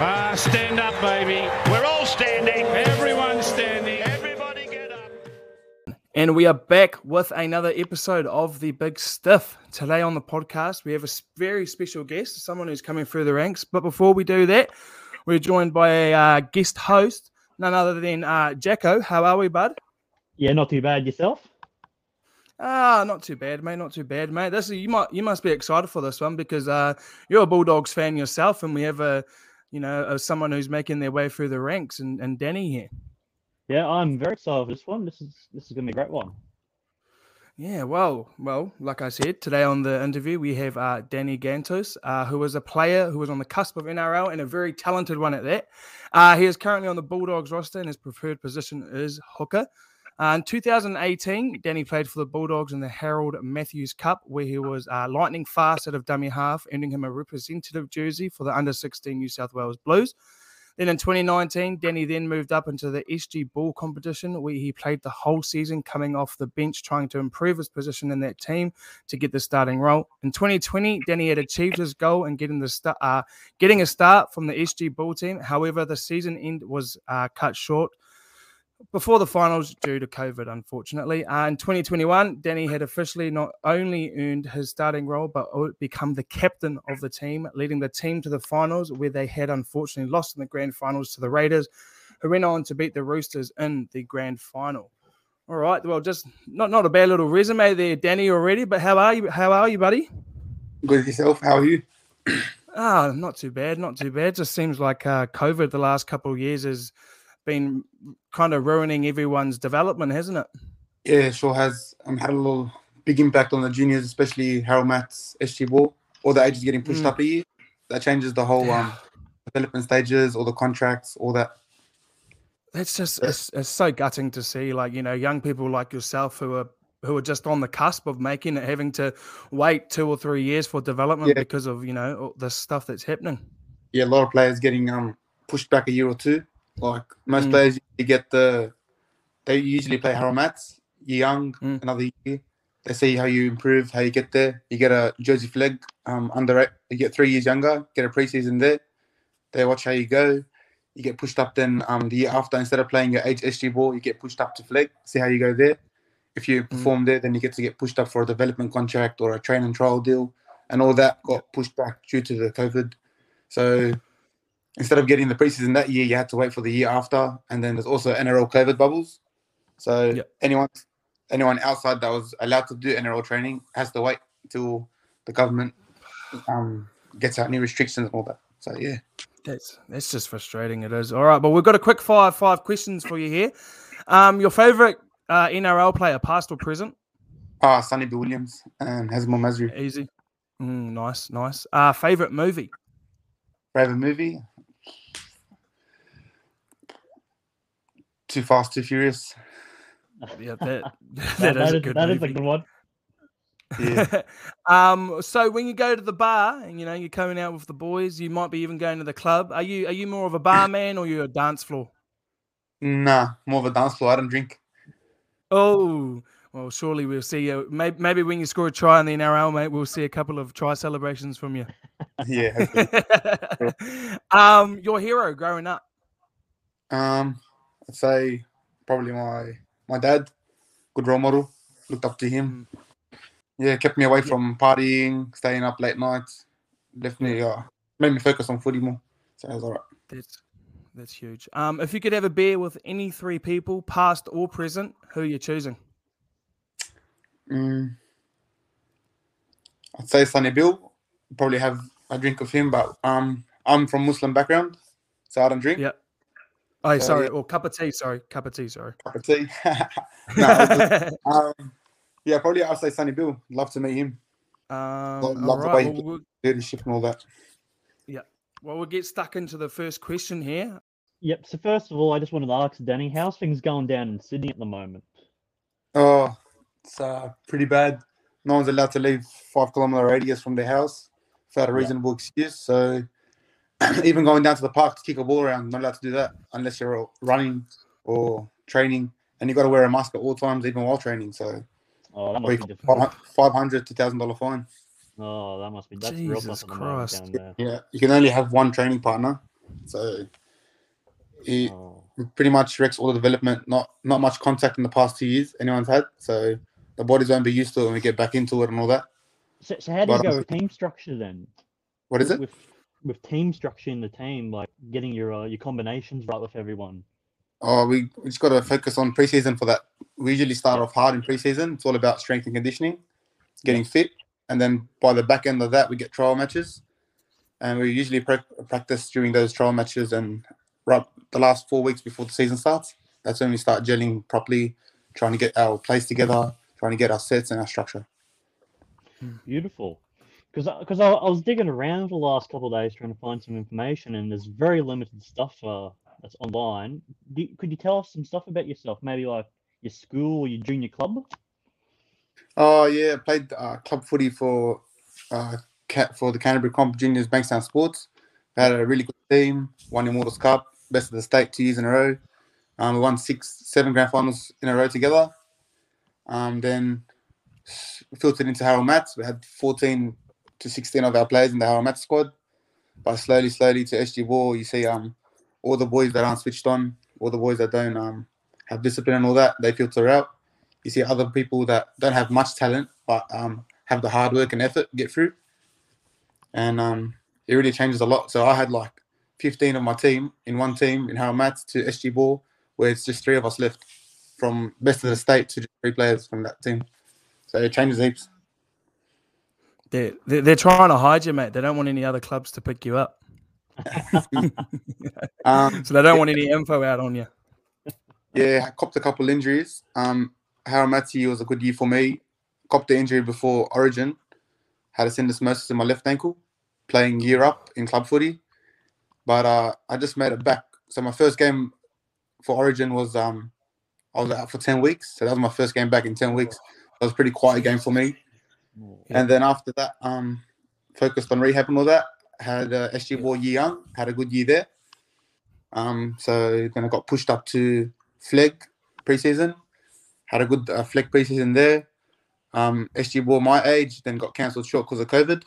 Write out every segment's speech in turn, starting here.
Ah, stand up, baby. We're all standing. Everyone's standing. Everybody get up. And we are back with another episode of the Big Stiff. Today on the podcast, we have a very special guest, someone who's coming through the ranks. But before we do that, we're joined by a uh, guest host, none other than uh, Jacko. How are we, bud? Yeah, not too bad yourself. Ah, not too bad, mate. Not too bad, mate. This is, you might you must be excited for this one because uh, you're a Bulldogs fan yourself, and we have a you know a, someone who's making their way through the ranks, and, and Danny here. Yeah, I'm very excited for this one. This is this is gonna be a great one. Yeah, well, well, like I said, today on the interview we have uh, Danny Ghantous, uh, who is a player who was on the cusp of NRL and a very talented one at that. Uh, he is currently on the Bulldogs roster and his preferred position is hooker. Uh, in 2018, Danny played for the Bulldogs in the Harold Matthews Cup, where he was uh, lightning fast out of dummy half, earning him a representative jersey for the under 16 New South Wales Blues. Then in 2019, Danny then moved up into the SG Ball competition where he played the whole season coming off the bench trying to improve his position in that team to get the starting role. In 2020, Danny had achieved his goal in getting the start, uh, getting a start from the SG Ball team. However, the season end was uh, cut short before the finals due to COVID, unfortunately. Uh, in 2021, Danny had officially not only earned his starting role, but become the captain of the team, leading the team to the finals, where they had unfortunately lost in the grand finals to the Raiders, who went on to beat the Roosters in the grand final. All right, well, just not not a bad little resume there, Danny, already. But how are you? How are you, buddy? Good yourself. How are you? Ah, not too bad, not too bad. Just seems like uh, COVID the last couple of years has been kind of ruining everyone's development, hasn't it? Yeah, sure has um, had a little big impact on the juniors, especially Harold Mats, SG Ball. All the ages getting pushed Mm. up a year. That changes the whole um, development stages, all the contracts, all that. It's just it's, it's so gutting to see, like you know, young people like yourself who are who are just on the cusp of making it, having to wait two or three years for development Yeah. because of you know all the stuff that's happening. Yeah, a lot of players getting um pushed back a year or two. Like most Mm. players, you get the they usually play Harold Mats. You're young, Mm. another year. They see how you improve, how you get there. You get a Jersey Flegg um under it. You get three years younger. Get a preseason there. They watch how you go. You get pushed up then um the year after instead of playing your age SG ball, you get pushed up to Flegg. See how you go there. If you perform there, then you get to get pushed up for a development contract or a train and trial deal, and all that got pushed back due to the COVID. So instead of getting the preseason that year, you had to wait for the year after, and then there's also NRL COVID bubbles. So Yep. anyone anyone outside that was allowed to do NRL training has to wait until the government um, gets out new restrictions and all that. So yeah, That's that's just frustrating. It is. All right, but we've got a quick five five questions for you here. Um, your favorite uh, NRL player, past or present? ah, Sonny B Williams and Hazem El Masri. Easy. Mm, nice, nice. Uh, favorite movie? Favorite movie? Too Fast, Too Furious. Yeah, that That, that is that a is, good that is a good one. Yeah. um, so when you go to the bar and you know you're coming out with the boys, you might be even going to the club. Are you are you more of a barman or you're a dance floor? nah, more of a dance floor. I don't drink. Oh, well, surely we'll see you. Maybe, maybe when you score a try in the NRL, mate, we'll see a couple of try celebrations from you. Yeah. um, your hero growing up. Um, I'd say probably my my dad, good role model. Looked up to him. Yeah, kept me away from partying, staying up late nights. Definitely uh, made me focus on footy more. So it was alright. That's that's huge. Um, if you could have a beer with any three people, past or present, who are you choosing? Mm. I'd say Sonny Bill. Probably have a drink of him, but um, I'm from Muslim background, so I don't drink. Yeah. Oh, So, sorry. yeah. Or cup of tea. Sorry, cup of tea. Sorry. Cup of tea. no, just- um, yeah, probably I'll say Sonny Bill. Love to meet him. um, love all the right. way he Well, we'll, Leadership and all that. Yeah. well, we'll get stuck into the first question here. Yep. So first of all, I just wanted to ask Danny, how's things going down in Sydney at the moment? Oh, it's uh, pretty bad. No one's allowed to leave five kilometer radius from their house without a Yeah. reasonable excuse. So even going down to the park to kick a ball around, not allowed to do that unless you're running or training, and you got to wear a mask at all times, even while training. So Oh, that must be five hundred to thousand dollar fine. Oh, that must be that's Jesus tough at the moment Christ. down there. Yeah, you can only have one training partner, so he Oh. pretty much wrecks all the development. Not not much contact in the past two years anyone's had, so the bodies won't be used to it when we get back into it and all that. So, so how do you But- go um, with team structure then? What is it? With with team structure in the team, like getting your uh, your combinations right with everyone. Oh, we, we just got to focus on preseason for that. We usually start off hard in preseason. It's all about strength and conditioning, getting fit, and then by the back end of that, we get trial matches, and we usually pra- practice during those trial matches and right the last four weeks before the season starts. That's when we start gelling properly, trying to get our plays together, trying to get our sets and our structure. Beautiful. Because because I, I was digging around the last couple of days trying to find some information, and there's very limited stuff uh, that's online. Do, could you tell us some stuff about yourself? Maybe like your school or your junior club? Oh yeah, I played uh, club footy for uh, for the Canterbury Comp Juniors Bankstown Sports. Had a really good team. Won the Immortals Cup, best of the state two years in a row. Um, we won six, seven grand finals in a row together. Um, then filtered into Harold Mats. We had 14 to 16 of our players in the Harold Mats squad. But slowly, slowly to SG Ball, you see um, all the boys that aren't switched on, all the boys that don't um, have discipline and all that, they filter out. You see other people that don't have much talent but um, have the hard work and effort get through. And um, it really changes a lot. So i had like 15 of my team in one team in Harold Mats to sg ball where it's just three of us left from best of the state to three players from that team. So it changes heaps They're, they're, they're trying to hide you, mate. They don't want any other clubs to pick you up. um, So they don't want any info out on you. Yeah, I copped a couple injuries. Um, Harold Matty was a good year for me. Copped the injury before Origin. Had a syndesmosis in my left ankle, playing year up in club footy. But uh, I just made it back. So my first game for Origin was um, I was out for ten weeks. So that was my first game back in ten weeks. That was a pretty quiet game for me. And then after that, um, focused on rehab and all that. Had uh, SG Ball year young. Had a good year there. Um, so then I got pushed up to Flegg preseason. Had a good uh, Flegg preseason there. Um, SG Ball my age, then got cancelled short because of COVID.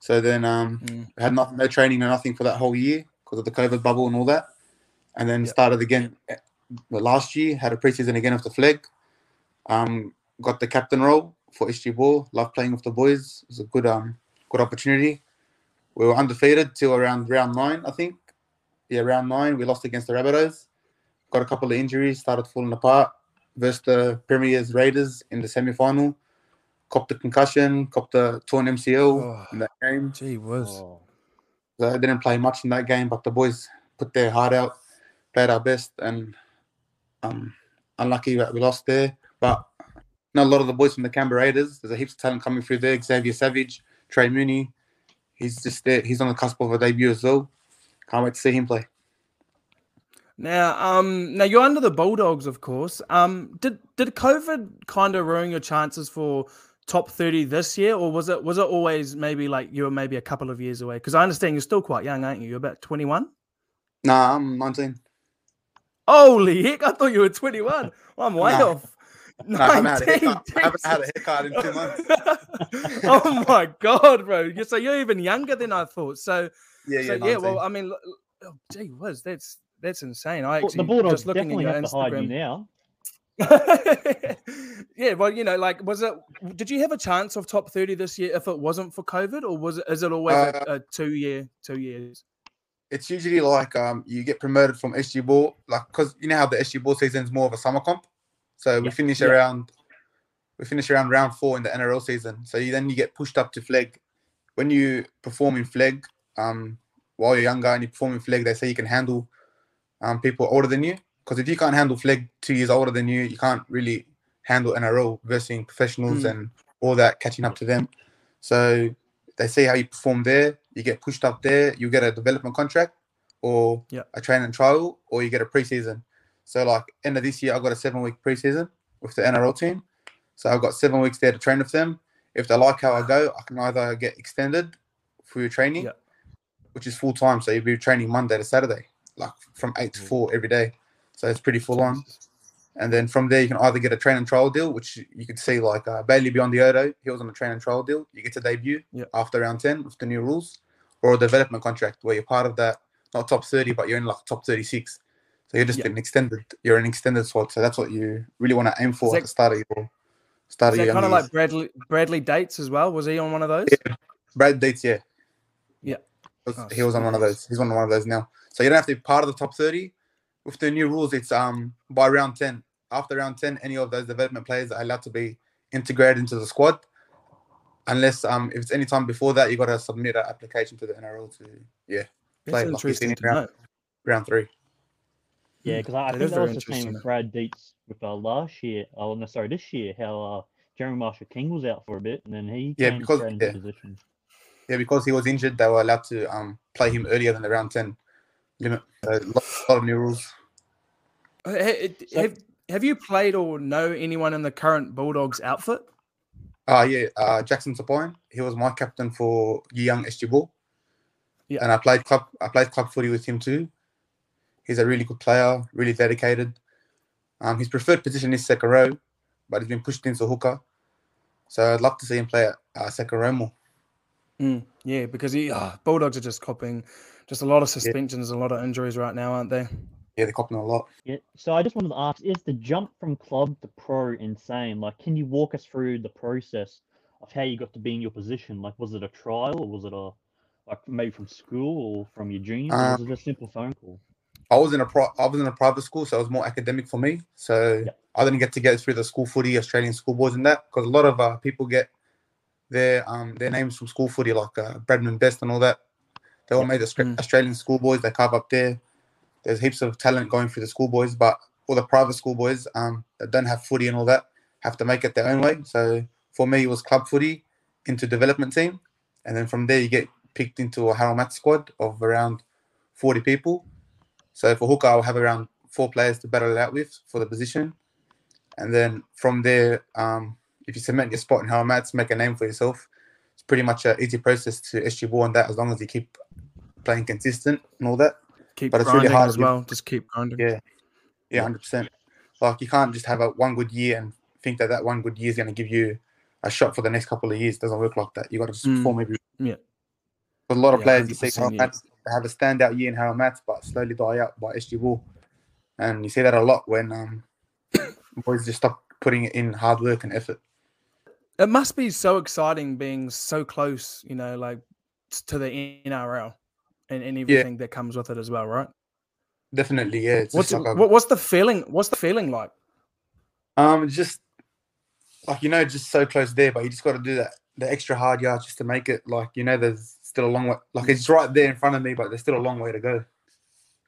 So then um, Mm. Had nothing, no training or nothing for that whole year because of the COVID bubble and all that. And then Yep. started again eh, last year. Had a preseason again the Flegg. Um, got the captain role for SG Ball. Love playing with the boys. It was a good um good opportunity. We were undefeated till around round nine, I think. Yeah, round nine. We lost against the Rabbitohs. Got a couple of injuries, started falling apart. Versus the Premier's Raiders in the semi final. Copped the concussion, copped the torn MCL Oh. in that game. Gee whiz. Oh, So I didn't play much in that game, but the boys put their heart out, played our best, and um, unlucky that we lost there. But you know, a lot of the boys from the Canberra Raiders, there's a heaps of talent coming through there. Xavier Savage, Trey Mooney, he's just there. He's on the cusp of a debut as well. Can't wait to see him play. Now, um, now you're under the Bulldogs, of course. Um, did did COVID kind of ruin your chances for top thirty this year, or was it was it always maybe like you were maybe a couple of years away? Because I understand you're still quite young, aren't you? You're about twenty one. Nah, I'm 19. Holy heck! I thought you were twenty one. I'm way Nah. off. Nah, I haven't had a 19, haircut. I haven't had a haircut in two months. oh my god, bro! You- So you're even younger than I thought. So, Yeah, so yeah, yeah. Well, I mean, l- l- oh, gee whiz, that's that's insane. I Well, actually the Bulldogs just looking at definitely your have to hide you Instagram. now. yeah, well, you know, like, was it? Did you have a chance of top thirty this year if it wasn't for COVID, or was it? Is it always Uh, a, a two year, two years? it's usually like um you get promoted from SG Ball, like because you know how the SG Ball season is more of a summer comp. So we Yeah, finish yeah. around we finish around round four in the NRL season. So you, then you get pushed up to Flegg. When you perform in Flegg, um, while you're younger and you perform in Flegg, they say you can handle um people older than you. Because if you can't handle Flegg two years older than you, you can't really handle NRL versus professionals Mm. and all that catching up to them. So they see how you perform there. You get pushed up there. You get a development contract, or Yeah. a training trial, or you get a preseason. So like end of this year, I've got a seven week preseason with the NRL team. So I've got seven weeks there to train with them. If they like how I go, I can either get extended for your training, Yeah. which is full time. So you'll be training Monday to Saturday, like from eight to four every day. So it's pretty full on. And then from there, you can either get a train and trial deal, which you could see like uh, Bailey Biondi-Odo, he was on a train and trial deal. You get to debut Yeah. after round 10 with the new rules, or a development contract where you're part of that, not top 30, but you're in like top 36. So you're just Yeah. an extended, you're an extended squad. So that's what you really want to aim for Is at the start of your start of your kind of like Bradley Bradley Deitz as well? Was he on one of those? Yeah. Brad Deitz, yeah. Yeah. Was- Oh, he was on one of those. He's on one of those now. So you don't have to be part of the top 30. With the new rules, it's um by round 10. After round 10, any of those development players are allowed to be integrated into the squad. Unless um if it's any time before that, you gotta submit an application to the NRL to yeah, play That's like interesting in to round, round three. Yeah, because I, I think that was the same with Brad Deitz with uh, last year. Oh no, sorry, this year. How uh, Jeremy Marshall King was out for a bit, and then he Yeah, came because- straight into yeah. position. Yeah, because he was injured, they were allowed to um play him earlier than the round 10 limit. So a lot, lot of new rules. Uh, Have, have you played or know anyone in the current Bulldogs outfit? Uh yeah, uh Jackson Topine. He was my captain for young SG Ball. Yeah. And I played club I played club footy with him too. He's a really good player, really dedicated. Um his preferred position is second row, but he's been pushed into hooker. So I'd love to see him play at uh, second row more. Mm, yeah, because he, ah, Bulldogs are just copying just a lot of suspensions, a lot of injuries right now, aren't they? Yeah, they're copying a lot. Yeah. So I just wanted to ask: Is the jump from club to pro insane? Like, can you walk us through the process of how you got to be in your position? Like, was it a trial or was it a like maybe from school or from your juniors? or was Um, it a simple phone call? I was in a pro- I was in a private school, so it was more academic for me. So Yeah. I didn't get to get through the school footy, Australian school schoolboys, and that because a lot of uh, people get their um their names from school footy, like uh, Bradman Best and all that. They all Yeah. made Austra- Mm. Australian schoolboys. They carve up there. There's heaps of talent going through the schoolboys, but all the private schoolboys um that don't have footy and all that have to make it their own way. So for me, it was club footy into development team, and then from there you get picked into a Harold Matt squad of around 40 people. So for hooker, I'll have around four players to battle it out with for the position. And then from there, um, if you cement your spot in Harold Mats, make a name for yourself, it's pretty much an easy process to SG ball on that as long as you keep playing consistent and all that. Keep But it's really hard as well. Just keep grinding. Yeah. Yeah, hundred percent. Like you can't just have a one good year and think that that one good year is going to give you a shot for the next couple of years. It doesn't work like that. You got to just Mm. perform every. Yeah. But a lot of Yeah, players you see 100%, Harold yeah. Have a standout year in Harold Mats, but slowly die out by SG Ball, and you see that a lot when um boys just stop putting in hard work and effort. It must be so exciting being so close, you know, like to the NRL and, and everything that comes with it as well, right? Definitely, yeah. It's What's like a, what's the feeling? What's the feeling like? Um, just like you know, just so close there, but you just got to do that the extra hard yards just to make it. Like you know, there's still a long way. Like it's right there in front of me, but there's still a long way to go.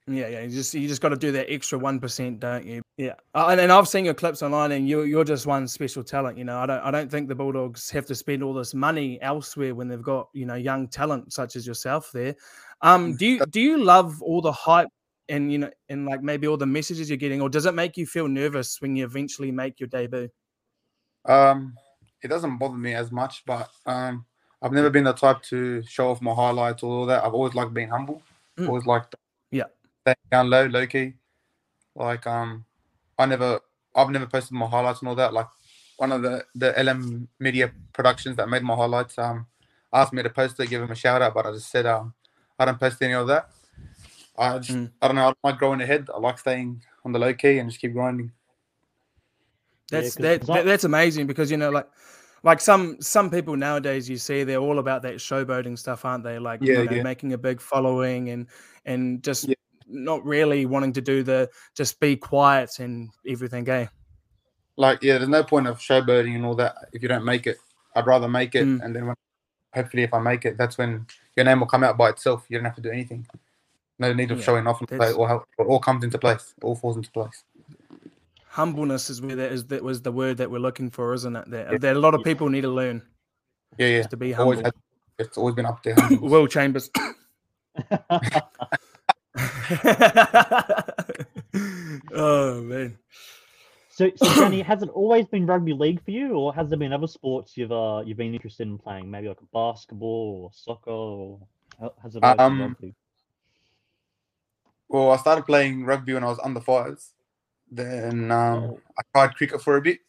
Yeah, yeah. You just you just got to do that extra one percent, don't you? Yeah. Uh, and, and I've seen your clips online, and you you're just one special talent. You know, I don't I don't think the Bulldogs have to spend all this money elsewhere when they've got you know young talent such as yourself there. Um, do you do you love all the hype and you know and like maybe all the messages you're getting, or does it make you feel nervous when you eventually make your debut? Um, it doesn't bother me as much, but um, I've never been the type to show off my highlights or all that. I've always liked being humble. Mm. Always liked Yeah. staying down low, low key. Like um, I never, I've never posted my highlights and all that. Like one of the the LM Media Productions that made my highlights um asked me to post it, give him a shout out, but I just said um I don't post any of that. I just Mm. I don't know. I don't like growing ahead. I like staying on the low key and just keep grinding. Yeah, That's 'cause- that, 'cause I- that that's amazing because you know like like some some people nowadays you see they're all about that showboating stuff, aren't they? Like Yeah, you know, yeah. making a big following and and just Yeah. not really wanting to do the just be quiet and everything, eh? like yeah, there's no point of showboating and all that if you don't make it. I'd rather make it, Mm. and then when, hopefully, if I make it, that's when your name will come out by itself. You don't have to do anything. No need of showing off and play. that's- All, it all comes into place. All falls into place. Humbleness is where that is that was the word that we're looking for, isn't it? That, Yeah. that a lot of people need to learn Yeah, yeah. to be Always humble. had, it's always been up there. humbleness. Will Chambers. oh man. So, so Danny, has it always been rugby league for you, or has there been other sports you've uh, you've been interested in playing? Maybe like basketball or soccer, or ha- has it always been Um, rugby? well, I started playing rugby when I was under fives. Then um, Oh. I tried cricket for a bit.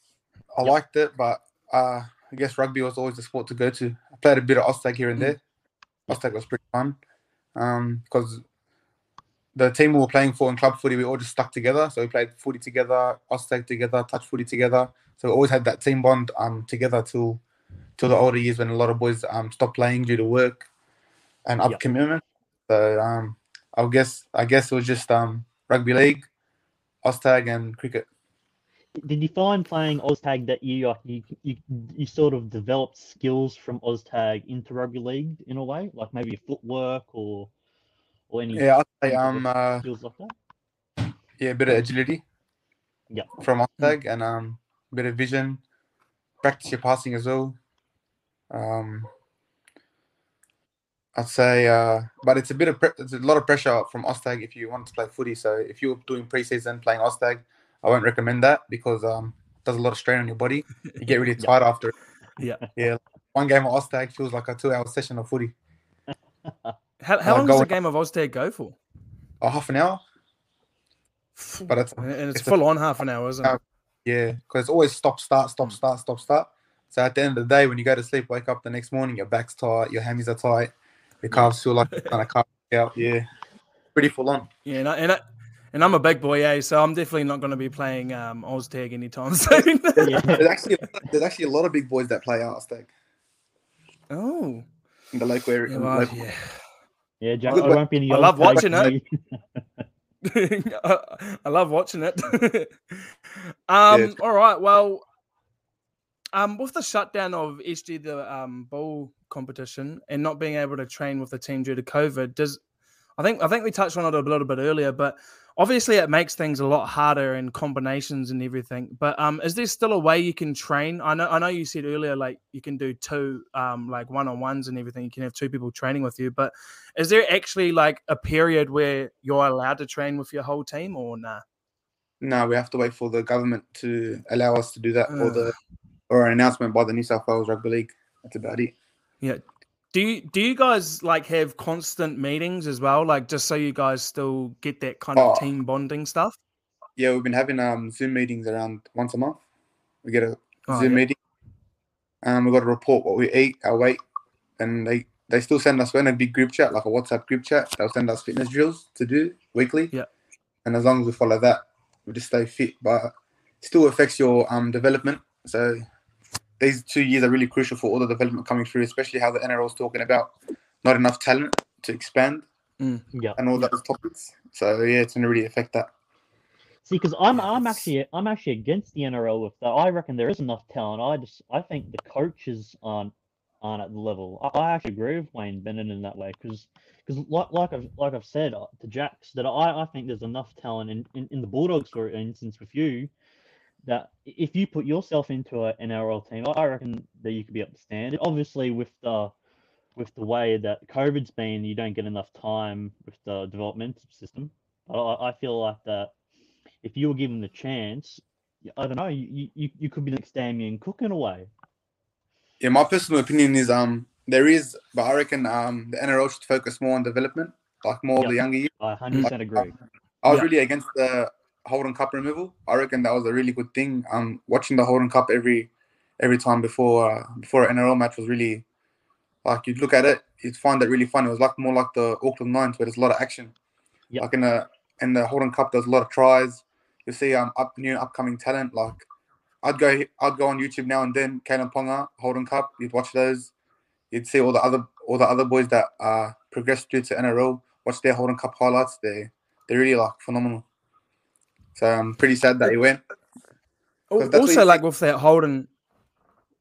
I Yep. liked it, but uh, I guess rugby was always the sport to go to. I played a bit of Oztag here and Mm. there. Oztag was pretty fun because the team we were playing for in club footy, we all just stuck together. So we played footy together, Oztag together, touch footy together. So we always had that team bond um, together till till the older years when a lot of boys um, stopped playing due to work and up Yep. commitment. So um, I guess I guess it was just um, rugby league, Oztag, and cricket. Did you find playing Oztag that you like you, you you sort of developed skills from Oztag into rugby league in a way, like maybe your footwork or or any Yeah, I'd say um uh, skills like that? yeah, a bit of agility. Yeah. From Oztag and um a bit of vision. Practice your passing as well. Um I'd say uh but it's a bit of pre- it's a lot of pressure from Oztag if you want to play footy. So if you're doing preseason playing Oztag, I won't recommend that because um it does a lot of strain on your body. You get really Yeah. tired after it. Yeah. Yeah. One game of Oztag feels like a two hour session of footy. How, how long does a game of Oztag go for? Oh, half an hour. But it's And it's, it's a- full on half an hour, isn't it? Yeah, because it's always stop, start, stop, start, stop, start. So at the end of the day, when you go to sleep, wake up the next morning, your back's tight, your hammies are tight, your calves feel like kind of carved out. Yeah, pretty full on. Yeah, and, I, and, I, and I'm a big boy, eh? So I'm definitely not going to be playing um, Oztag anytime soon. Yeah. There's actually there's actually a lot of big boys that play Oztag. oh, in the local area. yeah, well, local- yeah. Yeah, Jack, Good I won't be any I love watching it. I, I love watching it. um, Yeah. all right. Well, um, with the shutdown of SD the um bowl competition and not being able to train with the team due to COVID, does I think I think we touched on it a little bit earlier, but obviously it makes things a lot harder in combinations and everything. But um, is there still a way you can train? I know I know you said earlier like you can do two um like one on ones and everything. You can have two people training with you, but is there actually like a period where you're allowed to train with your whole team or nah? No, we have to wait for the government to allow us to do that, or Ugh. the or an announcement by the New South Wales Rugby League. That's about it. Yeah. Do you do you guys like have constant meetings as well? Like just so you guys still get that kind of Oh. team bonding stuff? Yeah, we've been having um Zoom meetings around once a month. We get a Oh, Zoom yeah. meeting. Um, we got to report what we eat, our weight, and they they still send us in a big group chat, like a WhatsApp group chat. They'll send us fitness drills to do weekly. Yeah. And as long as we follow that, we just stay fit. But it still affects your um development. So these two years are really crucial for all the development coming through, especially how the NRL is talking about not enough talent to expand yeah. and all those topics. So yeah, it's gonna really affect that. See, because I'm I'm actually I'm actually against the NRL with that. I reckon there is enough talent. I just I think the coaches aren't aren't at the level. I, I actually agree with Wayne Bennett in that way because because like like I've like I've said uh, to Jacks that I, I think there's enough talent in, in, in the Bulldogs for instance with you that if you put yourself into an NRL team, I reckon that you could be up to standard. Obviously, with the with the way that COVID's been, you don't get enough time with the development system. But I, I feel like that if you were given the chance, I don't know, you, you, you could be the next Damien Cook in a way. Yeah, my personal opinion is um there is, but I reckon um the NRL should focus more on development, like more of Yep. the younger years. I 100% agree. I was Yeah. really against the Holden Cup removal. I reckon that was a really good thing. Um, watching the Holden Cup every every time before uh, before an NRL match was really like you'd look at it, you'd find it really fun. It was like more like the Auckland Nines where there's a lot of action. Yep. Like in the in the Holden Cup, there's a lot of tries. You see um up new upcoming talent. Like I'd go I'd go on YouTube now and then. Kalyn Ponga, Holden Cup. You'd watch those. You'd see all the other all the other boys that uh progressed through to NRL. Watch their Holden Cup highlights. They they're really like phenomenal. So I'm pretty sad that he went. Al- 'Cause that's what Also, like with that Holden.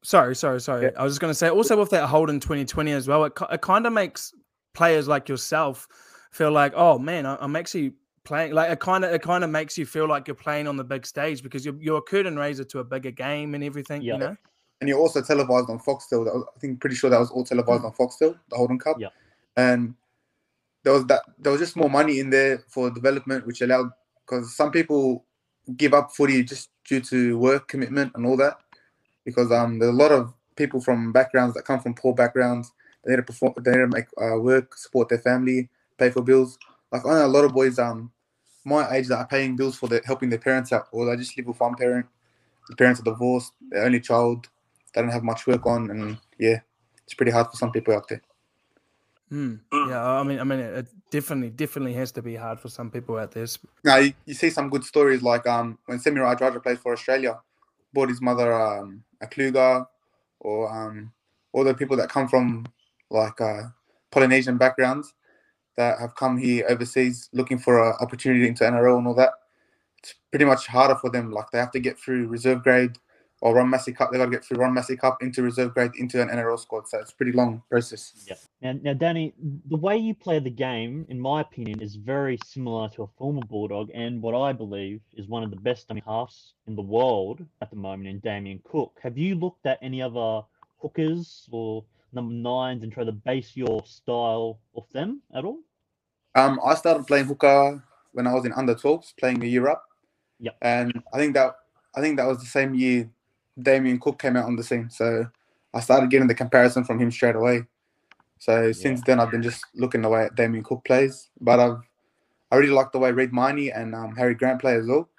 Sorry, sorry, sorry. Yeah. I was just going to say, also with that Holden 2020 as well, it, it kind of makes players like yourself feel like, oh man, I, I'm actually playing. Like it kind of, it kind of makes you feel like you're playing on the big stage because you're, you're a curtain raiser to a bigger game and everything. Yeah. You know. and you're also televised on Foxtel. That was, I think pretty sure that was all televised mm. on Foxtel, the Holden Cup. Yeah. And there was that there was just more money in there for development, which allowed because some people give up footy just due to work commitment and all that. Because um, there's a lot of people from backgrounds that come from poor backgrounds. They need to perform. They need to make uh, work, support their family, pay for bills. Like I know a lot of boys um my age that are paying bills for their helping their parents out, or they just live with one parent. The parents are divorced, their only child. They don't have much work on, and yeah, it's pretty hard for some people out there. Mm, yeah, I mean, I mean, it it definitely, definitely has to be hard for some people out there. Now you, you see some good stories like um when Semi Radradra played for Australia, bought his mother um, a Kluger, or um all the people that come from like uh, Polynesian backgrounds that have come here overseas looking for an opportunity into NRL and all that. It's pretty much harder for them. Like they have to get through reserve grade or Ron Massey Cup. They got to get through Ron Massey Cup into reserve grade into an NRL squad. So it's a pretty long process. Yeah. Now, now, Danny, the way you play the game, in my opinion, is very similar to a former Bulldog and what I believe is one of the best dummy halves in the world at the moment in Damien Cook. Have you looked at any other hookers or number nines and try to base your style off them at all? Um, I started playing hooker when I was in under 12s, playing a year up. Yep. And I think that I think that was the same year Damien Cook came out on the scene. So I started getting the comparison from him straight away. So since then, I've been just looking the way at Damien Cook plays. But I've I really like the way Reed Mahoney and um, Harry Grant play as well.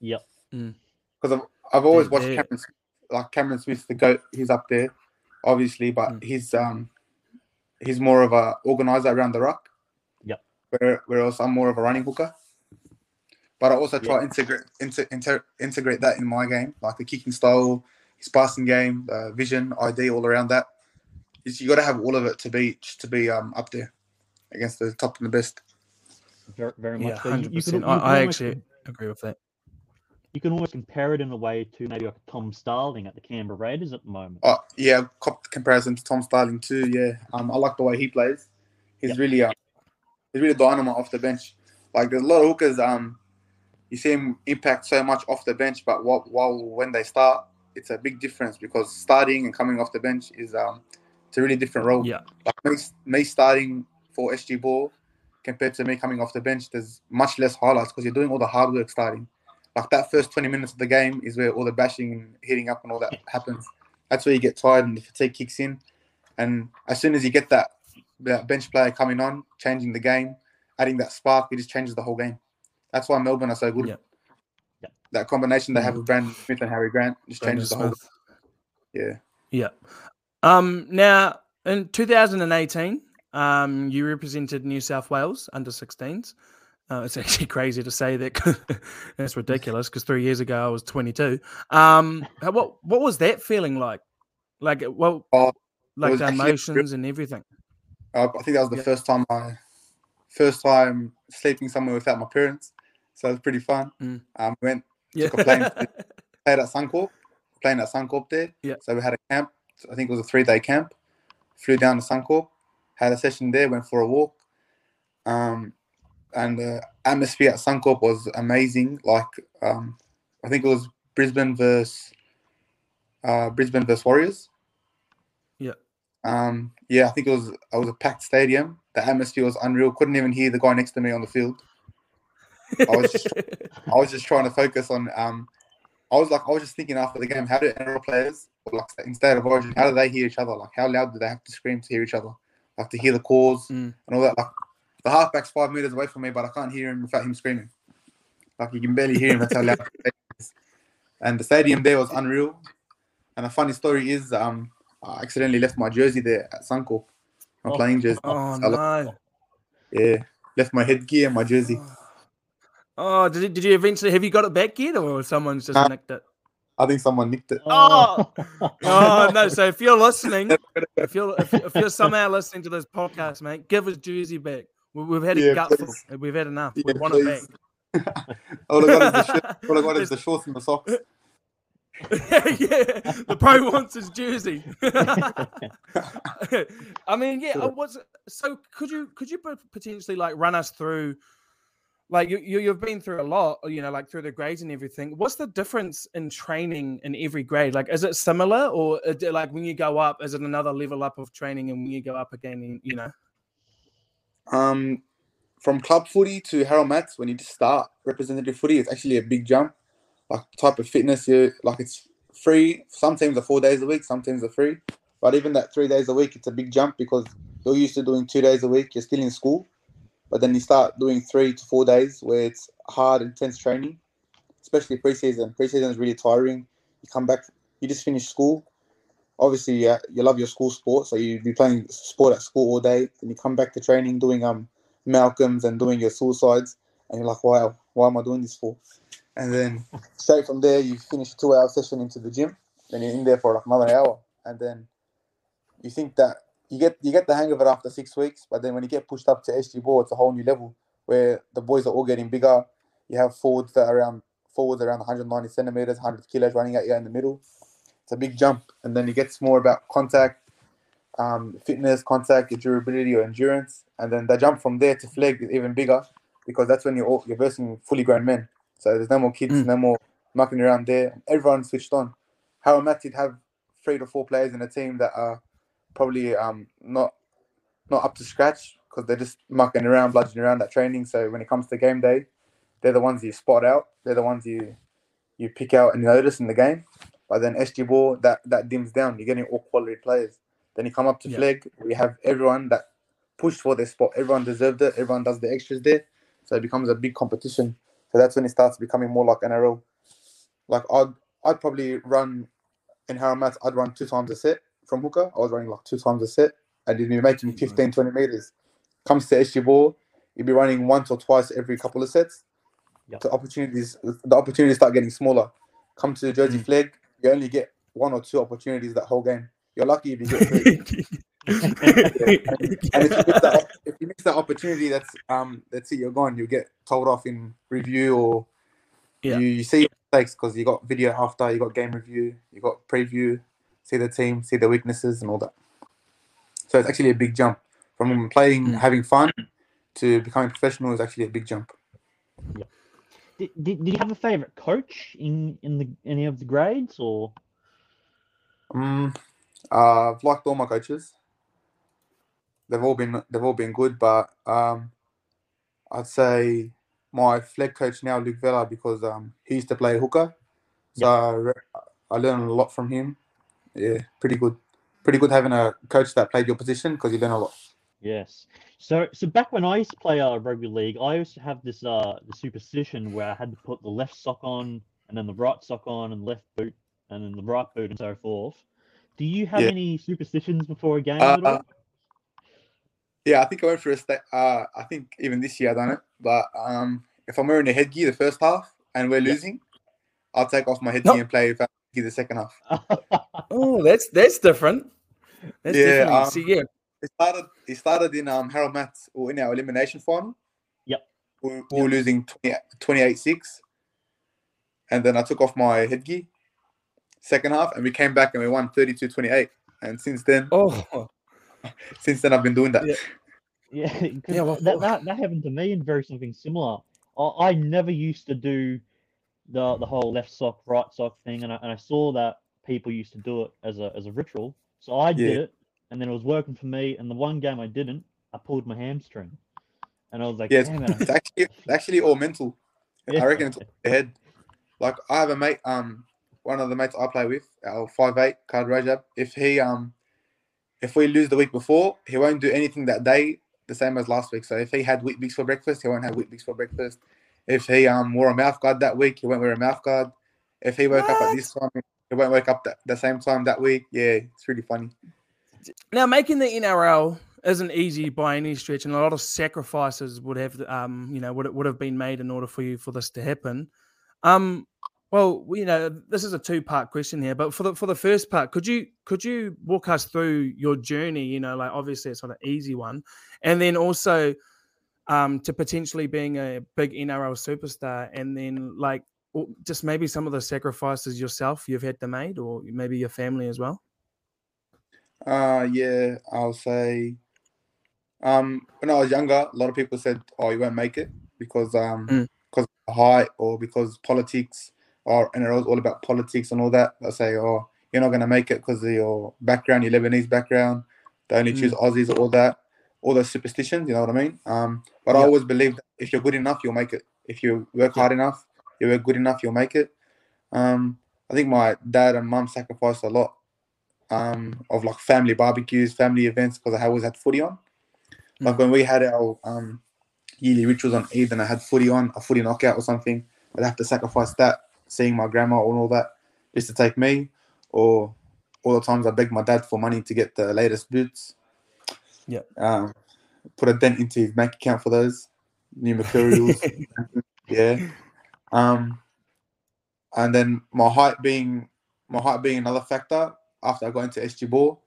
Yep. Because I've, I've always watched they- Cameron, Smith- like Cameron Smith, the goat. He's up there, obviously, but Mm. he's um he's more of a organizer around the ruck. Yep. Where, whereas I'm more of a running hooker. But I also try Yeah. to integrate inter, inter, integrate that in my game, like the kicking style, his passing game, uh, vision, ID, all around that. Is you got to have all of it to be to be um up there against the top and the best. Very, very much. yeah, hundred you percent. I, could I almost- actually agree with that. you can almost compare it in a way to maybe like Tom Starling at the Canberra Raiders at the moment. Oh yeah, cop comparison to Tom Starling too. Yeah, um, I like the way he plays. He's Yep. really uh, he's really dynamite off the bench. Like there's a lot of hookers. Um, you see him impact so much off the bench, but while, while when they start, it's a big difference because starting and coming off the bench is um, it's a really different role. Yeah, Like me, me starting for SG Ball compared to me coming off the bench, there's much less highlights because you're doing all the hard work starting. Like that first 20 minutes of the game is where all the bashing and hitting up and all that happens. That's where you get tired and the fatigue kicks in. And as soon as you get that, that bench player coming on, changing the game, adding that spark, it just changes the whole game. That's why Melbourne are so good. Yeah. Yeah. That combination they have with Brandon Smith and Harry Grant just Brandon changes the whole. Yeah. Yeah. Um. Now, in 2018, um, you represented New South Wales under 16s. Uh, it's actually crazy to say that. That's ridiculous because three years ago I was 22. Um. What What was that feeling like? Like, well, Oh, like the emotions and everything. Uh, I think that was the Yeah. first time I, first time sleeping somewhere without my parents. So it was pretty fun. Mm. Um, went Yeah. took a plane played at Suncorp, playing at Suncorp there. Yeah. So we had a camp. I think it was a three day camp. Flew down to Suncorp, had a session there, went for a walk. Um, and the atmosphere at Suncorp was amazing. Like um, I think it was Brisbane versus uh, Brisbane versus Warriors. Yeah. Um, yeah, I think it was it was a packed stadium. The atmosphere was unreal. Couldn't even hear the guy next to me on the field. I was just I was just trying to focus on um I was like I was just thinking after the game, how do NRL players or like instead of origin, how do they hear each other? Like how loud do they have to scream to hear each other? Like to hear the calls Mm. and all that. Like the halfback's five meters away from me, but I can't hear him without him screaming. Like you can barely hear him. That's how loud. And the stadium there was unreal. And a funny story is, um, I accidentally left my jersey there at Suncorp. My Oh. playing jersey. oh So left- no. Yeah, left my headgear and my jersey. Oh, did it, did you eventually have you got it back yet, or someone's just Nah. nicked it? I think someone nicked it. Oh. Oh no! So if you're listening, if you're if, if you're somehow listening to this podcast, mate, give his jersey back. We, we've had a gutful. please. We've had enough. Yeah, we want it back. please. all I got is the shirt. All I got is the shorts and the socks. yeah, the pro wants his jersey. I mean, yeah. uh, What's so? Could you could you potentially like run us through? Like you, you you've been through a lot, you know, like through the grades and everything. What's the difference in training in every grade? Like, is it similar, or it like when you go up, is it another level up of training, and when you go up again, in- you know? Um, from club footy to Harold Mats, when you just start representative footy, it's actually a big jump. Like type of fitness, you like it's free. Some teams are four days a week, some teams are free. But even that three days a week, it's a big jump because you're used to doing two days a week. You're still in school, but then you start doing three to four days where it's hard, intense training, especially preseason. Preseason is really tiring. You come back, you just finish school. Obviously, yeah, you love your school sport, so you be playing sport at school all day. Then you come back to training, doing um Malcolms and doing your suicides, and you're like, wow, why am I doing this for? And then straight from there, you finish a two-hour session into the gym. Then you're in there for like another hour, and then you think that you get you get the hang of it after six weeks. But then when you get pushed up to SG ball, it's a whole new level where the boys are all getting bigger. You have forwards that are around forwards around 190 centimeters, 100 kilos running at you in the middle. It's a big jump, and then it gets more about contact, um, fitness, contact, your durability, or endurance, and then the jump from there to Flegg is even bigger because that's when you're all, you're versing fully grown men. So there's no more kids, Mm. no more mucking around there. Everyone switched on. How Matt did have three to four players in a team that are probably um not not up to scratch because they're just mucking around, bludgeoning around at training. So when it comes to game day, they're the ones you spot out. They're the ones you you pick out and notice in the game. But then SG ball that that dims down. You're getting all quality players. Then you come up to Yeah. Flegg. We have everyone that pushed for their spot. Everyone deserved it. Everyone does the extras there. So it becomes a big competition. So that's when it starts becoming more like NRL. Like I'd I'd probably run in Haramat, I'd run two times a set from hooker. I was running like two times a set. And you'd be making 15, 20 meters. Comes to SG ball, you'd be running once or twice every couple of sets. Yep. The opportunities the opportunities start getting smaller. Come to the Jersey Mm. Flegg, you only get one or two opportunities that whole game. You're lucky if you get three. and if you, miss that, if you miss that opportunity, that's um, that's it. You're gone. You get told off in review, or Yeah. you, you see mistakes because you got video after, you got game review, you got preview, see the team, see the weaknesses, and all that. So it's actually a big jump from playing, Mm. having fun, to becoming professional. Is actually a big jump. Did, did, did you have a favorite coach in in the any of the grades or? Um, uh, I've liked all my coaches. They've all been they've all been good, but um, I'd say my Flegg coach now, Luke Vella, because um, he used to play hooker, so I, re- I learned a lot from him. Yeah, pretty good. Pretty good having a coach that played your position because you learn a lot. Yes. So so back when I used to play uh, rugby league, I used to have this uh the superstition where I had to put the left sock on and then the right sock on and left boot and then the right boot and so forth. Do you have Yeah. any superstitions before a game Uh, at all? Yeah, I think I went for a state. Uh, I think even this year I done it. But um, if I'm wearing a headgear the first half and we're Yeah. losing, I'll take off my headgear Nope. and play without headgear the second half. oh, that's that's different. That's Yeah, definitely um, see, yeah. It started. It started in um Harold Mats or in our elimination final. Yep. We, we were losing 20, 28-6. and then I took off my headgear. Second half, and we came back and we won 32-28. And since then, Oh, since then I've been doing that. Yeah. Yeah, 'cause Yeah, well, that, that that happened to me in very something similar. I, I never used to do the the whole left sock right sock thing, and I, and I saw that people used to do it as a as a ritual, so I did Yeah. it, and then it was working for me. And the one game I didn't, I pulled my hamstring, and I was like, Yeah, it's, it. it's actually it's actually all mental. Yeah. I reckon it's all head. Like I have a mate, um, one of the mates I play with, our five eight card Rajab. If he um, if we lose the week before, he won't do anything that day the same as last week. So if he had Weet-Bix for breakfast, he won't have Weet-Bix for breakfast. If he um wore a mouth guard that week, he won't wear a mouth guard. If he woke up at this time, he won't wake up the, the same time that week. Yeah, it's really funny. Now, making the NRL isn't easy by any stretch, and a lot of sacrifices would have, um, you know, would it would have been made in order for you for this to happen. Um, well, you know, this is a two part question here, but for the for the first part, could you could you walk us through your journey? You know, like obviously it's not an easy one, and then also um, to potentially being a big NRL superstar, and then like or just maybe some of the sacrifices yourself you've had to make, or maybe your family as well. Uh yeah, I'll say um when I was younger, a lot of people said, Oh, you won't make it because um Mm. because of height or because politics or and it was all about politics and all that. They'll say, Oh, you're not gonna make it because of your background, your Lebanese background, they only choose Aussies, all that, all those superstitions, you know what I mean? Um but I always believe that if you're good enough, you'll make it. If you work hard enough, you work good enough, you'll make it. Um I think my dad and mum sacrificed a lot um, of like family barbecues, family events because I always had footy on. Like when we had our um, yearly rituals on Eid and I had footy on, a footy knockout or something, I'd have to sacrifice that, seeing my grandma and all that, just to take me. Or all the times I begged my dad for money to get the latest boots. Yeah. Um, put a dent into his bank account for those new materials. yeah. Um, and then my height being my height being another factor after I got into SG Ball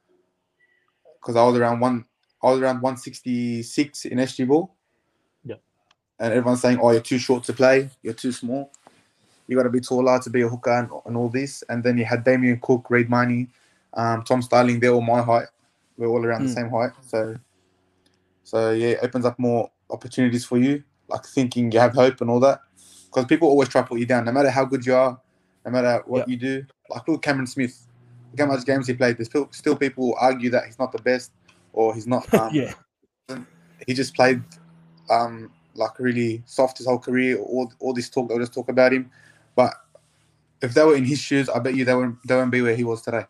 because I was around one I was around 166 in SG Ball. Yeah. And everyone's saying, "Oh, you're too short to play. You're too small. You got to be taller to be a hooker and, and all this." And then you had Damien Cook, Reed Mahoney, um, Tom Starling. They're all my height. We're all around the Mm. same height. So, so yeah, it opens up more opportunities for you. Like thinking you have hope and all that. Because people always try to put you down, no matter how good you are, no matter what you do. Like look, Cameron Smith. Look how much games he played. There's still, still people argue that he's not the best or he's not. Um, yeah. he just played um, like really soft his whole career. All all this talk, they'll just talk about him. But if they were in his shoes, I bet you they wouldn't they wouldn't be where he was today.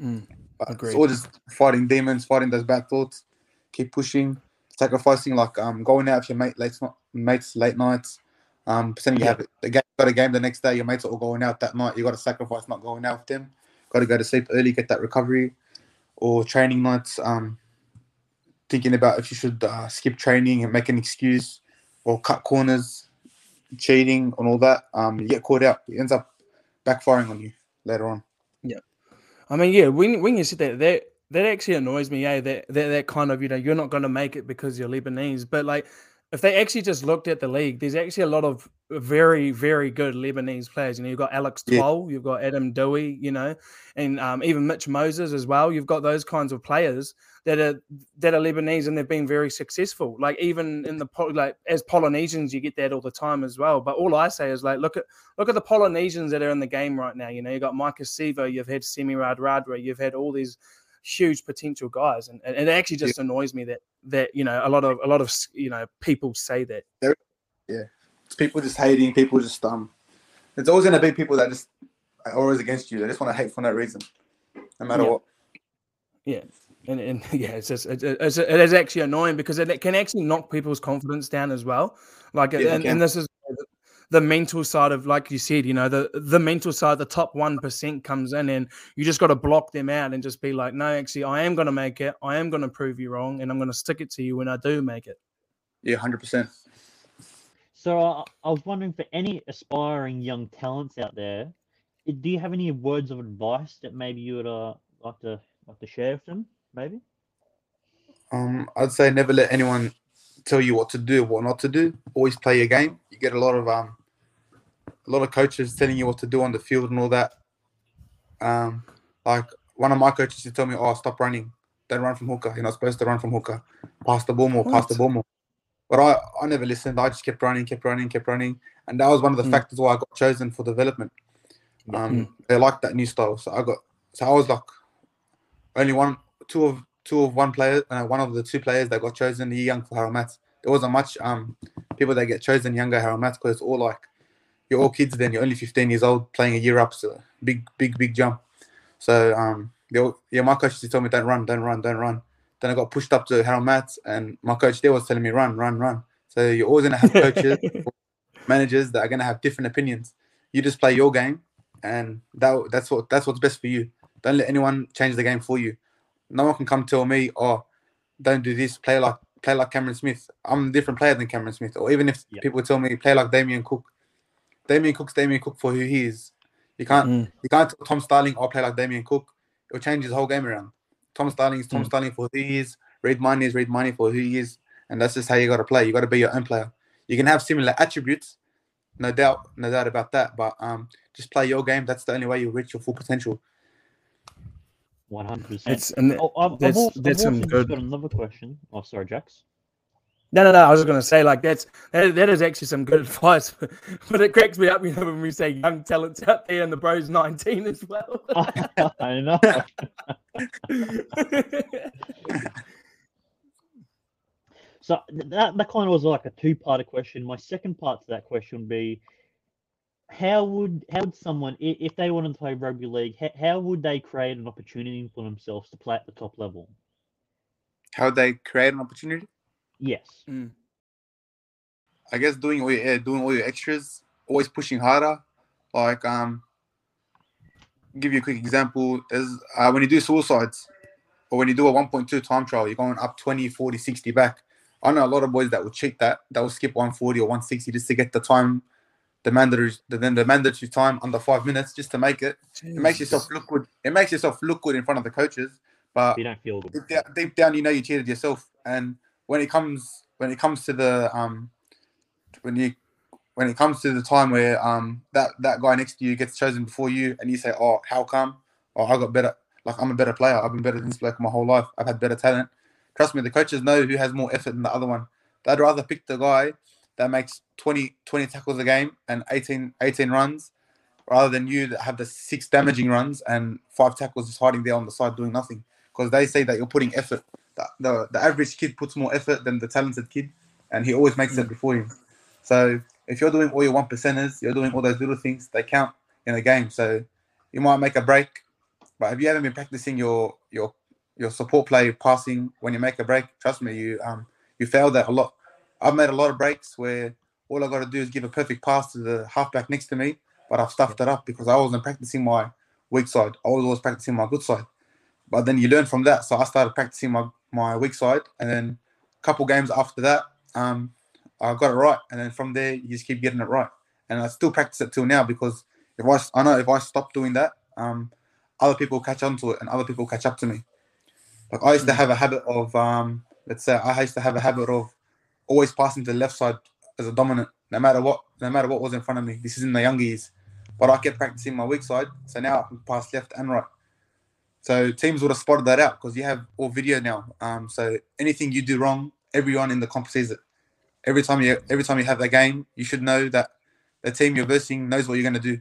Mm. But Agreed. it's all just fighting demons, fighting those bad thoughts, keep pushing, sacrificing like um going out with your mate late mates late nights. Um, pretending you Yeah. have a game, got a game the next day. Your mates are all going out that night. You got to sacrifice not going out with them. Got to go to sleep early, get that recovery, or training nights. Um, thinking about if you should uh, skip training and make an excuse, or cut corners, cheating and all that. Um, you get caught out. It ends up backfiring on you later on. I mean, yeah, when when you sit there, that that actually annoys me. Yeah, that that, that kind of you know you're not going to make it because you're Lebanese, but like if they actually just looked at the league, there's actually a lot of very very good Lebanese players. You know, you've got Alex Yeah. You've got Adam Doueihi, you know, and um, even Mitch Moses as well. You've got those kinds of players that are that are Lebanese and they've been very successful. Like even in the like as Polynesians, you get that all the time as well. But all I say is like look at look at the Polynesians that are in the game right now. You know, you've got Maika Sivo, you've had Semi Radradra, you've had all these huge potential guys, and, and it actually just annoys me that that you know a lot of a lot of you know people say that. Yeah. It's people just hating, people just um. it's always gonna be people that just are always against you. They just want to hate for no reason, no matter Yeah. what. Yeah. And, and yeah, it's just it, it's, it is actually annoying because it, can actually knock people's confidence down as well. Like, Yeah, and, and this is the- the mental side of, like you said, you know, the the mental side, the top one percent comes in, and you just got to block them out and just be like, no, actually, I am going to make it. I am going to prove you wrong, and I'm going to stick it to you when I do make it. Yeah, hundred percent. So uh, I was wondering for any aspiring young talents out there, do you have any words of advice that maybe you would uh, like to like to share with them? Maybe. Um, I'd say never let anyone tell you what to do, what not to do. Always play your game. You get a lot of um, a lot of coaches telling you what to do on the field and all that. Um, like one of my coaches used to tell me, "Oh, stop running. Don't run from hooker. You're not supposed to run from hooker. Pass the ball more. Pass the ball more." But I, I never listened. I just kept running, kept running, kept running, and that was one of the Mm. factors why I got chosen for development. Um, they liked that new style, so I got. So I was like, only one, two of two of one player, uh, one of the two players that got chosen year young for Harold Matthews. There wasn't much um people that get chosen younger Harold Matthews because it's all like you're all kids then. You're only 15 years old playing a year up, so big, big, big jump. So um, all, yeah, my coach used to tell me don't run, don't run, don't run. Then I got pushed up to Harold Matthews, and my coach there was telling me run, run, run. So you're always gonna have coaches, managers that are gonna have different opinions. You just play your game, and that that's what that's what's best for you. Don't let anyone change the game for you. No one can come tell me, oh, don't do this. Play like play like Cameron Smith. I'm a different player than Cameron Smith. Or even if people tell me play like Damien Cook. Damien Cook's Damien Cook for who he is. You can't Mm. you can't tell Tom Starling or play like Damien Cook. It'll change his whole game around. Tom Starling is Tom Mm. Starling for who he is. Reed Mahoney is Reed Mahoney for who he is. And that's just how you got to play. You got to be your own player. You can have similar attributes, no doubt, no doubt about that. But um, just play your game. That's the only way you reach your full potential. One hundred percent. It's and Oh, I've, I've that's- also, that's I've also just good- got another question. Oh, sorry, Jax. No, no, no. I was just going to say, like, that's that, that is actually some good advice, but it cracks me up, you know, when we say young talents out there and the bro's 19 as well. I know. So that that kind of was like a two-part question. My second part to that question would be, how would how would someone if they wanted to play rugby league, how, how would they create an opportunity for themselves to play at the top level? How would they create an opportunity? Yes. I guess doing all your doing all your extras, always pushing harder. Like um, give you a quick example. Is uh, when you do suicides or when you do a 1.2 time trial, you're going up 20, 40, 60 back. I know a lot of boys that would cheat that. That will skip 140 or 160 just to get the time, the mandatory, the, then the mandatory time under five minutes just to make it. It makes yourself look good. It makes yourself look good in front of the coaches, but You don't feel good. deep down, deep down, you know you cheated yourself. And when it comes when it comes to the um when you when it comes to the time where um that that guy next to you gets chosen before you, and you say, "Oh, how come? Oh, I got better. Like I'm a better player. I've been better than this bloke my whole life. I've had better talent." Trust me, the coaches know who has more effort than the other one. They'd rather pick the guy that makes 20, 20 tackles a game and 18, 18 runs rather than you that have the six damaging runs and five tackles just hiding there on the side doing nothing. Because they say that you're putting effort. The, the, the average kid puts more effort than the talented kid, and he always makes it before him. So if you're doing all your one percenters, you're doing all those little things, they count in a game. So you might make a break, but if you haven't been practicing your your your support play passing when you make a break, trust me, you um you fail that a lot. I've made a lot of breaks where all I got to do is give a perfect pass to the halfback next to me, but I've stuffed it up because I wasn't practicing my weak side. I was always practicing my good side. But then you learn from that. So I started practicing my, my weak side, and then a couple games after that, um, I got it right. And then from there, you just keep getting it right. And I still practice it till now because if I, I know if I stop doing that, um, other people catch on to it and other people catch up to me. Like I used to have a habit of, um, let's say, I used to have a habit of always passing to the left side as a dominant, no matter what, no matter what was in front of me. This is in the younger years, but I kept practicing my weak side, so now I can pass left and right. So teams would have spotted that out because you have all video now. Um, so anything you do wrong, everyone in the comp sees it. Every time you every time you have that game, you should know that the team you're versing knows what you're going to do.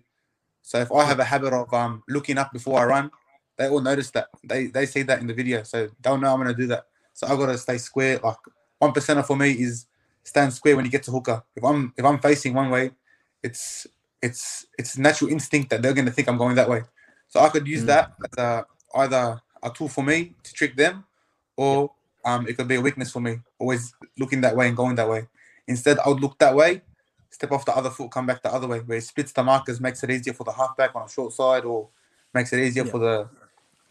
So if I have a habit of um, looking up before I run, they all notice that. They they see that in the video, so they'll know I'm going to do that. So I've got to stay square. Like one percenter for me is stand square when you get to hooker. If I'm if I'm facing one way, it's it's it's natural instinct that they're going to think I'm going that way. So I could use Mm. that as a, either a tool for me to trick them, or um, it could be a weakness for me. Always looking that way and going that way. Instead, I would look that way, step off the other foot, come back the other way, where it splits the markers, makes it easier for the halfback on a short side, or makes it easier Yeah. for the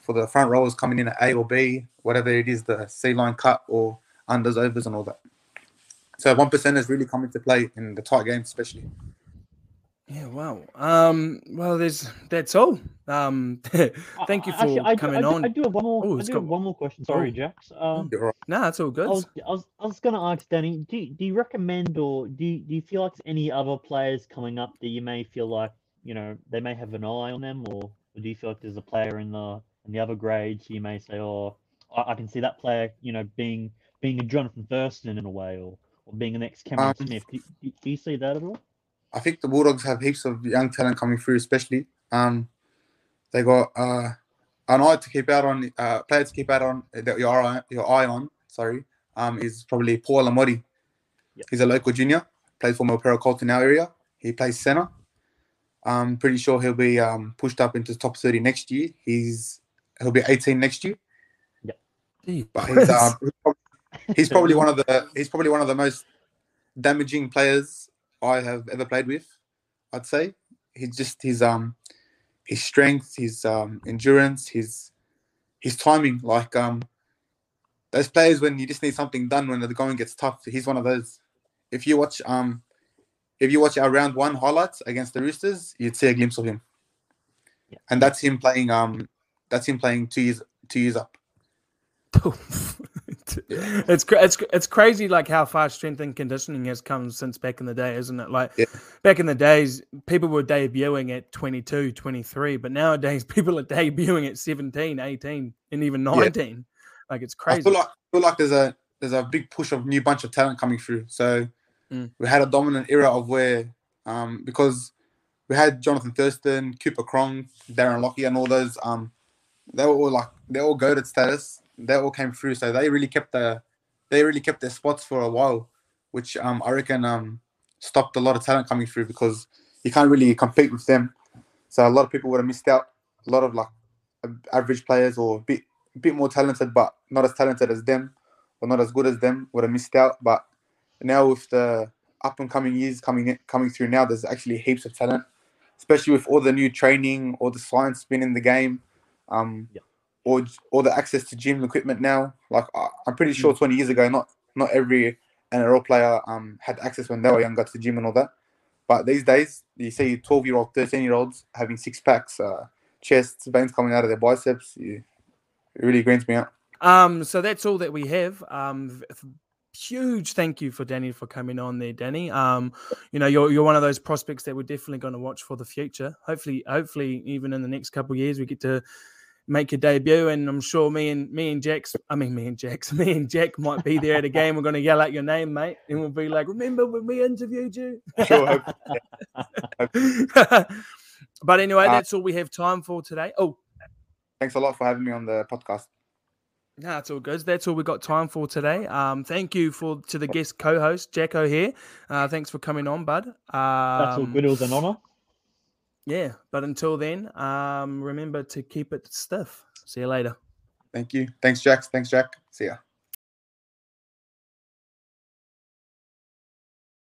for the front rowers coming in at A or B, whatever it is, the C line cut or unders, overs, and all that. So one percenters really come into play in the tight games, especially. Yeah, wow. Um, well, there's that's all. Um, thank you I- for actually, I do- coming I do, on. I do have one more. Oh, I it's do got- have one more question. Sorry, Oh. Jax. Um, You're right. Nah, it's all good. I was, I was, I was going to ask Danny, do, do you recommend or do you, do you feel like any other players coming up that you may feel like, you know, they may have an eye on them or, or do you feel like there's a player in the in the other grades you may say, oh, I, I can see that player, you know, being being a Jonathan Thurston in a way or, or being an ex Cameron Um, Smith. Do, do, do you see that at all? I think the Bulldogs have heaps of young talent coming through, especially. Um, they got uh, an eye to keep out on, uh, player to keep out on that your eye, your eye on. Sorry, um, is probably Paul Alamoti. Yep. He's a local junior, plays for Milperra Colton our area. He plays center. I'm pretty sure he'll be um, pushed up into the top 30 next year. He's he'll be 18 next year. Gee But he's, whiz. um, he's probably one of the he's probably one of the most damaging players I have ever played with. I'd say he's just his um his strength, his um endurance, his his timing. Like um those players when you just need something done when the going gets tough. He's one of those. If you watch um if you watch our round one highlights against the Roosters, you'd see a glimpse of him. Yeah. And that's him playing um that's him playing two years two years up. it's it's it's crazy like how far strength and conditioning has come since back in the day isn't it like Yeah. back in the days people were debuting at 22 23 but nowadays people are debuting at 17 18 and even 19 like it's I crazy feel like I feel like there's a there's a big push of new bunch of talent coming through. So Mm. we had a dominant era of where um because we had Jonathan Thurston, Cooper Cronk, Darren Lockyer, and all those um they were all like they all goaded status. They all came through. So they really kept the they really kept their spots for a while, which um I reckon um stopped a lot of talent coming through because you can't really compete with them. So a lot of people would have missed out. A lot of like average players or a bit a bit more talented, but not as talented as them, or not as good as them, would have missed out. But now with the up and coming years coming in, coming through now, there's actually heaps of talent, especially with all the new training, all the science been in the game, um, Yeah. Or all the access to gym equipment now. Like I, I'm pretty sure 20 years ago, not not every NRL player um had access when they were younger to the gym and all that. But these days, you see 12 year old, 13 year olds having six packs, uh, chests, veins coming out of their biceps. You, it really grins me out. Um, so that's all that we have. Um, huge thank you for Danny for coming on there, Danny. Um, you know, you're you're one of those prospects that we're definitely going to watch for the future. Hopefully, hopefully, even in the next couple of years, we get to make your debut. And I'm sure me and me and Jax, I mean me and Jax, me and Jack might be there at a game. We're going to yell out your name, mate, and we'll be like, "Remember when we interviewed you?" Sure, hope- but anyway, Uh, that's all we have time for today. Oh, Thanks a lot for having me on the podcast. No, that's all good. That's all we got time for today. Um, thank you for to the guest co-host Jacko here. Uh, thanks for coming on, bud. Um, That's all good. It was an honour. Yeah, but until then, um, remember to keep it stiff. See you later. Thank you. Thanks, Jax. Thanks, Jack. See ya.